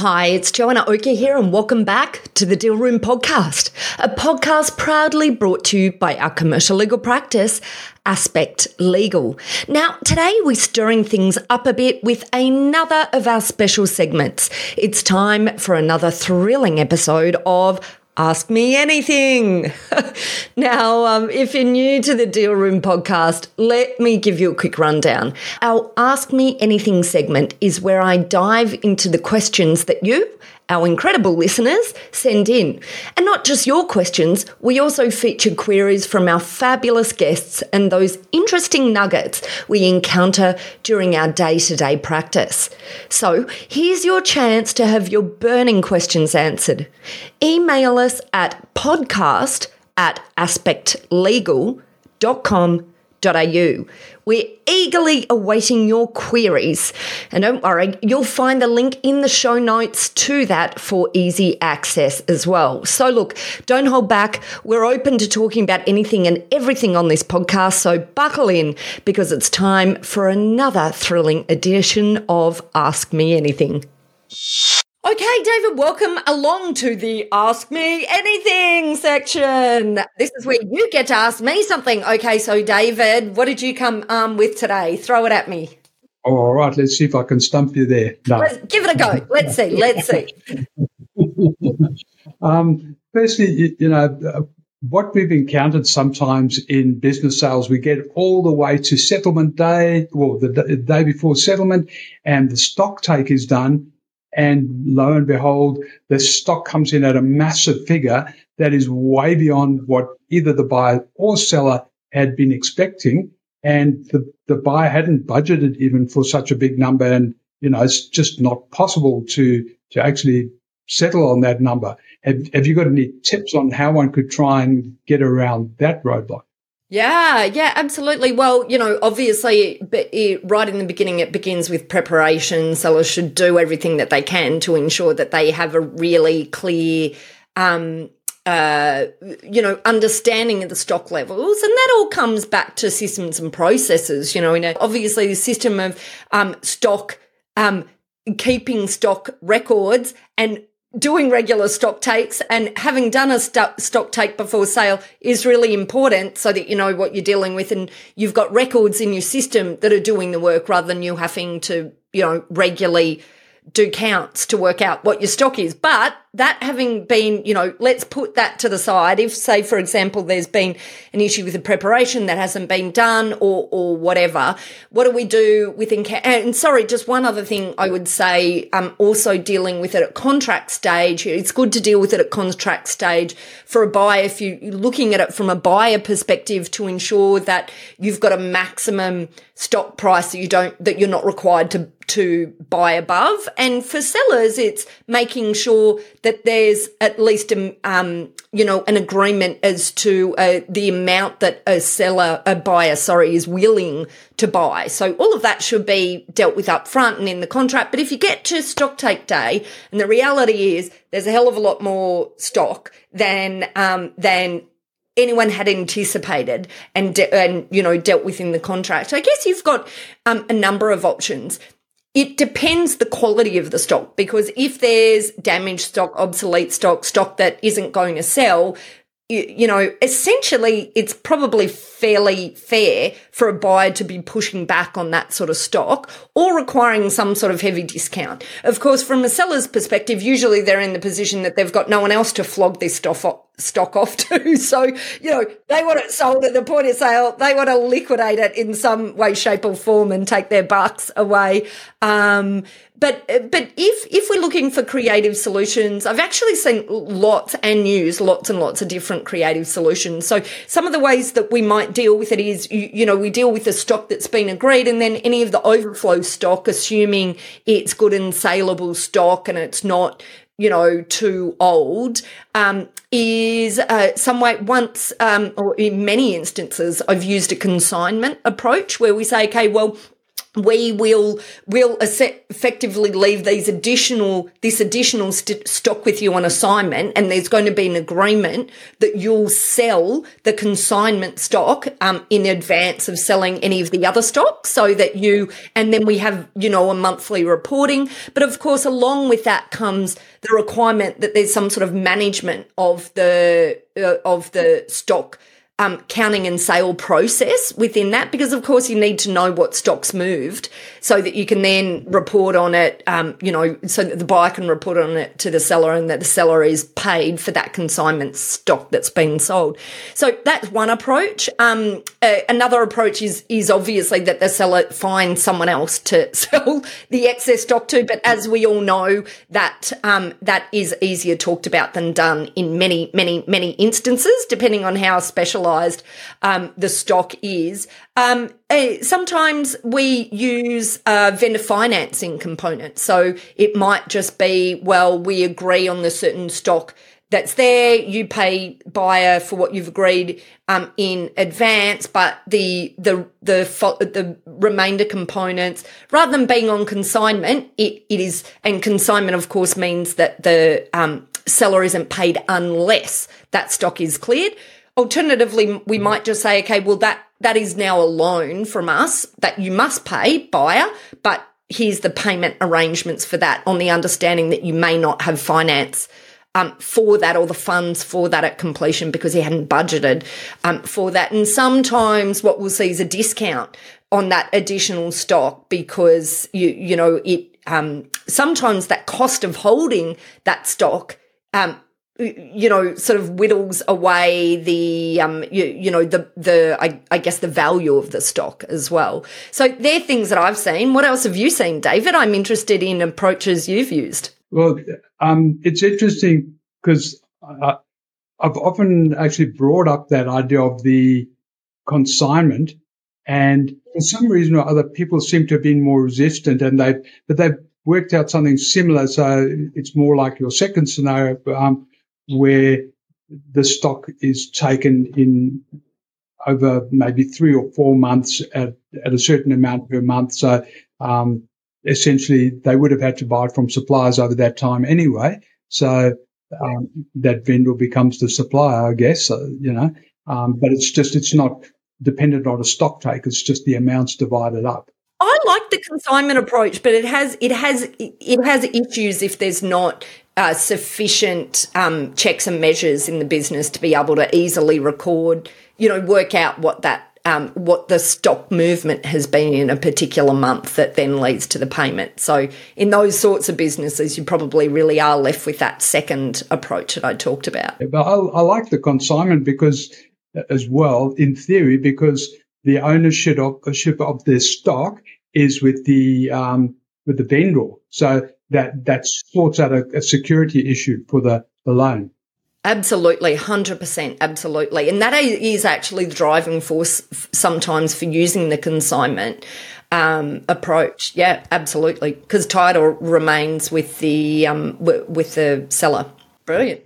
Hi, it's Joanna Oakey here, and welcome back to the Deal Room Podcast, a podcast proudly brought to you by our commercial legal practice, Aspect Legal. Now, today we're stirring things up a bit with another of our special segments. It's time for another thrilling episode of Ask Me Anything. now, um, if you're new to the Deal Room podcast, let me give you a quick rundown. Our Ask Me Anything segment is where I dive into the questions that you, our incredible listeners, send in. And not just your questions, we also feature queries from our fabulous guests and those interesting nuggets we encounter during our day to day practice. So here's your chance to have your burning questions answered. Email us at podcast at aspectlegal.com.au. We're eagerly awaiting your queries. And don't worry, you'll find the link in the show notes to that for easy access as well. So, look, don't hold back. We're open to talking about anything and everything on this podcast. So, buckle in because it's time for another thrilling edition of Ask Me Anything. Okay, David, welcome along to the Ask Me Anything section. This is where you get to ask me something. Okay, so David, what did you come um, with today? Throw it at me. All right, let's see if I can stump you there. No. Let's give it a go. Let's see. Let's see. Um, firstly, you, you know, uh, what we've encountered sometimes in business sales, we get all the way to settlement day well, the day before settlement and the stock take is done. And lo and behold, the stock comes in at a massive figure that is way beyond what either the buyer or seller had been expecting. And the, the buyer hadn't budgeted even for such a big number. And, you know, it's just not possible to, to actually settle on that number. Have, have you got any tips on how one could try and get around that roadblock? Yeah, yeah, absolutely. Well, you know, obviously, right in the beginning, it begins with preparation. Sellers should do everything that they can to ensure that they have a really clear, um, uh, you know, understanding of the stock levels, and that all comes back to systems and processes. You know, in a, obviously the system of um, stock, um, keeping stock records, and doing regular stock takes and having done a st- stock take before sale is really important so that you know what you're dealing with and you've got records in your system that are doing the work rather than you having to, you know, regularly do counts to work out what your stock is. But that having been, you know, let's put that to the side. If, say, for example, there's been an issue with the preparation that hasn't been done or, or whatever, what do we do with, inca- and sorry, just one other thing I would say, um, also dealing with it at contract stage. It's good to deal with it at contract stage for a buyer if you're looking at it from a buyer perspective to ensure that you've got a maximum stock price that you don't, that you're not required to to buy above. And for sellers, it's making sure that there's at least, um, um you know, an agreement as to uh, the amount that a seller, a buyer, sorry, is willing to buy. So all of that should be dealt with up front and in the contract. But if you get to stock take day, and the reality is there's a hell of a lot more stock than, um, than anyone had anticipated and de- and you know dealt with in the contract. I guess you've got um, a number of options. It depends the quality of the stock because if there's damaged stock, obsolete stock, stock that isn't going to sell, you, know, essentially it's probably fairly fair for a buyer to be pushing back on that sort of stock or requiring some sort of heavy discount. Of course, from a seller's perspective, usually they're in the position that they've got no one else to flog this stuff off, stock off to. So, you know, they want it sold at the point of sale. They want to liquidate it in some way, shape or form and take their bucks away. Um, but, but if, if we're looking for creative solutions, I've actually seen lots and used lots and lots of different creative solutions. So some of the ways that we might deal with it is, you, you know, we deal with the stock that's been agreed and then any of the overflow stock, assuming it's good and saleable stock and it's not, you know, too old, um, is uh, some way once, um, or in many instances, I've used a consignment approach where we say, okay, well, we will will effectively leave these additional this additional st- stock with you on assignment and there's going to be an agreement that you'll sell the consignment stock um, in advance of selling any of the other stock so that you and then we have you know a monthly reporting. But of course along with that comes the requirement that there's some sort of management of the uh, of the stock um, counting and sale process within that because of course you need to know what stocks moved so that you can then report on it um, you know so that the buyer can report on it to the seller and that the seller is paid for that consignment stock that's been sold. So that's one approach. Um, uh, another approach is is obviously that the seller finds someone else to sell the excess stock to. But as we all know that um, that is easier talked about than done in many many many instances depending on how specialized um, the stock is. Um, uh, sometimes we use uh, vendor financing components. So it might just be, well, we agree on the certain stock that's there. You pay buyer for what you've agreed um, in advance, but the the the the remainder components, rather than being on consignment, it, it is and consignment, of course, means that the um, seller isn't paid unless that stock is cleared. Alternatively, we might just say, okay, well, that, that is now a loan from us that you must pay buyer, but here's the payment arrangements for that on the understanding that you may not have finance um, for that or the funds for that at completion because he hadn't budgeted um, for that. And sometimes what we'll see is a discount on that additional stock because you you know it um, sometimes that cost of holding that stock um, you know, sort of whittles away the, um, you, you know, the, the, I, I, guess the value of the stock as well. So they're things that I've seen. What else have you seen, David? I'm interested in approaches you've used. Well, um, it's interesting because I've often actually brought up that idea of the consignment and for some reason or other, people seem to have been more resistant and they've, but they've worked out something similar. So it's more like your second scenario. Um, where the stock is taken in over maybe three or four months at, at a certain amount per month. So um, essentially, they would have had to buy it from suppliers over that time anyway. So um, that vendor becomes the supplier, I guess. So, you know, um, but it's just it's not dependent on a stock take. It's just the amounts divided up. I like the consignment approach, but it has it has it has issues if there's not uh, sufficient um, checks and measures in the business to be able to easily record, you know, work out what that um, what the stock movement has been in a particular month that then leads to the payment. So, in those sorts of businesses, you probably really are left with that second approach that I talked about. But I, I like the consignment because, as well, in theory, because the ownership of, ownership of their stock is with the um, with the vendor. So that that sorts out a, a security issue for the, the loan. Absolutely, 100%, absolutely. And that is actually the driving force sometimes for using the consignment um, approach. Yeah, absolutely. Because title remains with the um, w- with the seller. Brilliant.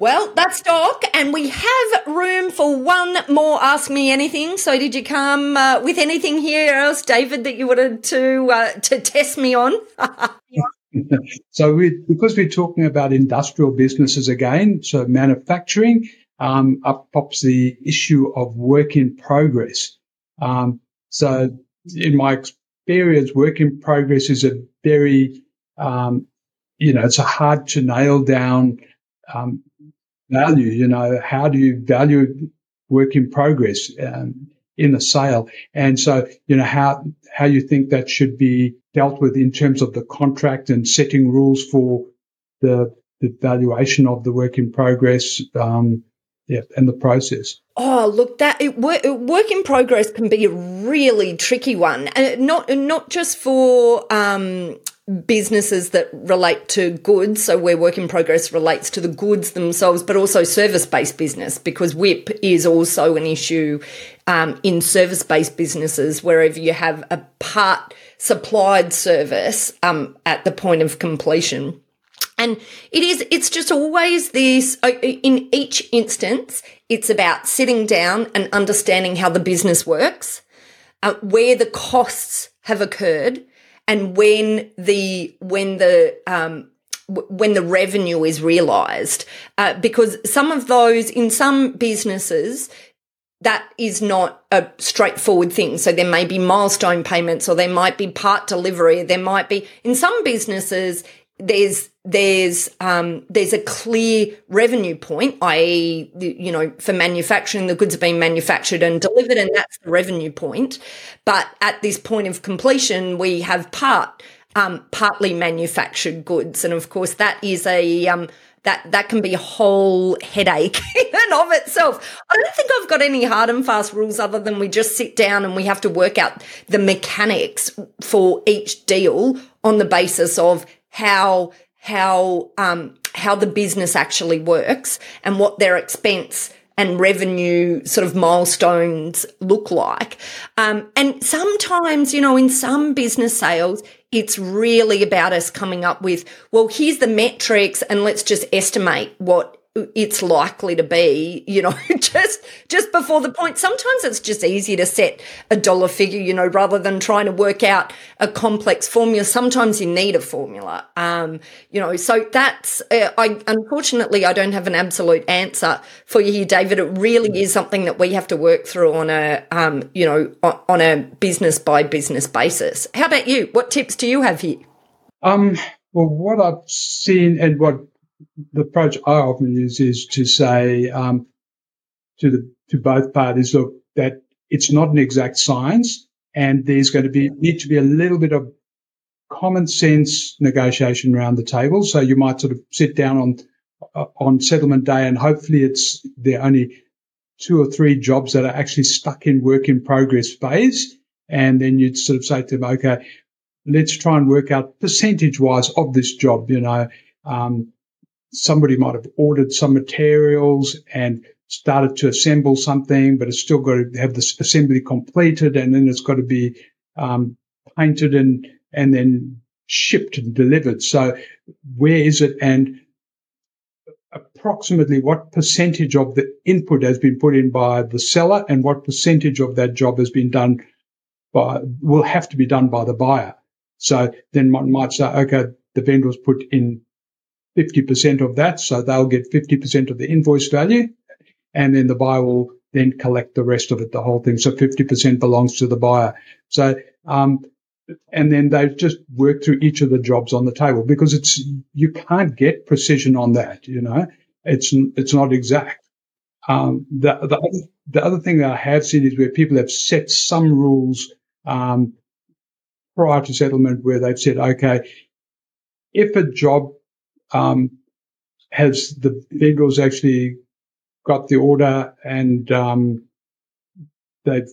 Well, that's stock, and we have room for one more Ask Me Anything. So, did you come uh, with anything here else, David, that you wanted to uh, to test me on? so, we, because we're talking about industrial businesses again, so manufacturing, um, up pops the issue of work in progress. Um, so, in my experience, work in progress is a very, um, you know, it's a hard to nail down um, value. You know, how do you value work in progress um, in a sale? And so, you know, how how you think that should be dealt with in terms of the contract and setting rules for the the valuation of the work in progress. Um, yeah, and the process. Oh, look, that it, work, work in progress can be a really tricky one, and not not just for um, businesses that relate to goods. So where work in progress relates to the goods themselves, but also service based business because WIP is also an issue um, in service based businesses wherever you have a part supplied service um, at the point of completion. And it is, it's just always this, uh, in each instance, it's about sitting down and understanding how the business works, uh, where the costs have occurred, and when the, when the, um, when the revenue is realized, uh, because some of those in some businesses, that is not a straightforward thing. So there may be milestone payments or there might be part delivery. There might be, in some businesses, there's there's um, there's a clear revenue point, i.e., you know, for manufacturing, the goods are being manufactured and delivered, and that's the revenue point. But at this point of completion, we have part um, partly manufactured goods, and of course, that is a um, that that can be a whole headache in and of itself. I don't think I've got any hard and fast rules other than we just sit down and we have to work out the mechanics for each deal on the basis of how how um, how the business actually works and what their expense and revenue sort of milestones look like. Um, and sometimes, you know, in some business sales, it's really about us coming up with, well, here's the metrics and let's just estimate what it's likely to be, you know, just just before the point. Sometimes it's just easier to set a dollar figure, you know, rather than trying to work out a complex formula. Sometimes you need a formula, um, you know. So that's, uh, I unfortunately I don't have an absolute answer for you here, David. It really is something that we have to work through on a, um, you know, on, a business by business basis. How about you? What tips do you have here? Um, well, what I've seen and what the approach I often use is to say um, to the to both parties, look, that it's not an exact science, and there's going to be need to be a little bit of common sense negotiation around the table. So you might sort of sit down on uh, on settlement day, and hopefully it's there are only two or three jobs that are actually stuck in work in progress phase, and then you'd sort of say to them, okay, let's try and work out percentage wise of this job. You know, um, somebody might have ordered some materials and started to assemble something, but it's still got to have the assembly completed and then it's got to be um, painted and and then shipped and delivered. So where is it and approximately what percentage of the input has been put in by the seller and what percentage of that job has been done by will have to be done by the buyer. So then one might say, okay, the vendor's put in 50% of that. So they'll get 50% of the invoice value and then the buyer will then collect the rest of it, the whole thing. So 50% belongs to the buyer. So, um, and then they've just worked through each of the jobs on the table because it's, you can't get precision on that, you know, it's, it's not exact. Um, the, the, other, the other thing that I have seen is where people have set some rules, um, prior to settlement where they've said, okay, if a job um, has the vendors actually got the order and um, they've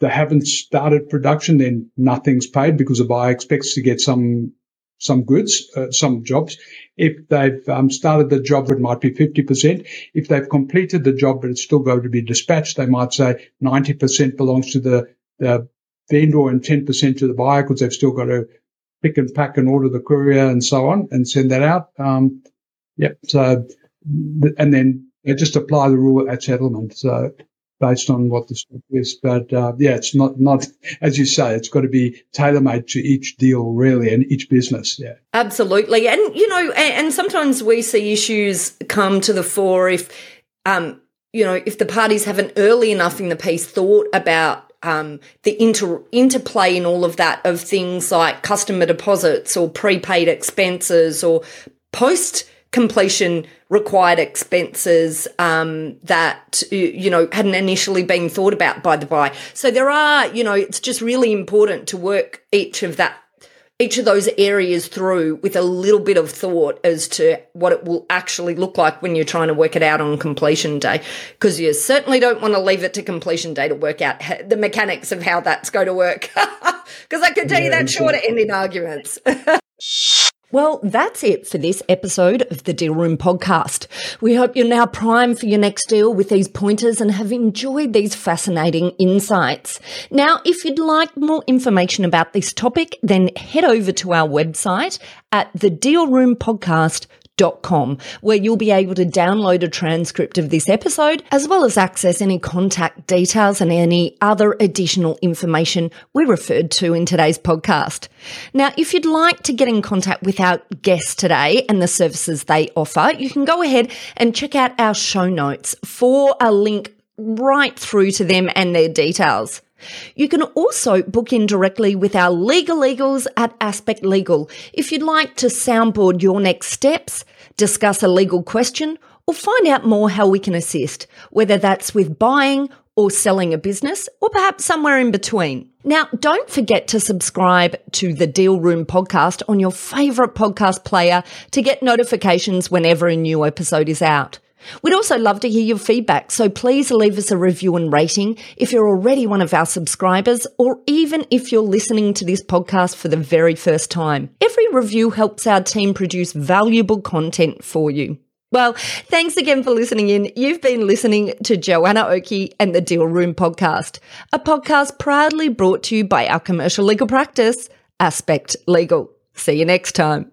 they haven't started production, then nothing's paid because the buyer expects to get some some goods, uh, some jobs. If they've um, started the job, it might be 50%. If they've completed the job, but it's still going to be dispatched, they might say 90% belongs to the, the vendor and 10% to the buyer because they've still got to pick and pack and order the courier and so on and send that out. Um, yep. So, and then they just apply the rule at settlement. So based on what the stock is. But uh, yeah, it's not not as you say. It's got to be tailor made to each deal, really, and each business. Yeah, absolutely. And you know, and, and sometimes we see issues come to the fore if, um, you know, if the parties haven't early enough in the piece thought about um, the inter- interplay in all of that of things like customer deposits or prepaid expenses or post completion required expenses um, that you know hadn't initially been thought about by the buyer. So there are, you know, it's just really important to work each of that each of those areas through with a little bit of thought as to what it will actually look like when you're trying to work it out on completion day. Because you certainly don't want to leave it to completion day to work out the mechanics of how that's going to work. Because I can tell yeah, you that shorter ending arguments. Well, that's it for this episode of the Deal Room podcast. We hope you're now primed for your next deal with these pointers and have enjoyed these fascinating insights. Now, if you'd like more information about this topic, then head over to our website at thedealroompodcast.com Com, where you'll be able to download a transcript of this episode, as well as access any contact details and any other additional information we referred to in today's podcast. Now, if you'd like to get in contact with our guests today and the services they offer, you can go ahead and check out our show notes for a link right through to them and their details. You can also book in directly with our legal legals at Aspect Legal if you'd like to soundboard your next steps, discuss a legal question, or find out more how we can assist, whether that's with buying or selling a business, or perhaps somewhere in between. Now, don't forget to subscribe to the Deal Room podcast on your favorite podcast player to get notifications whenever a new episode is out. We'd also love to hear your feedback, so please leave us a review and rating if you're already one of our subscribers, or even if you're listening to this podcast for the very first time. Every review helps our team produce valuable content for you. Well, thanks again for listening in. You've been listening to Joanna Oakey and the Deal Room podcast, a podcast proudly brought to you by our commercial legal practice, Aspect Legal. See you next time.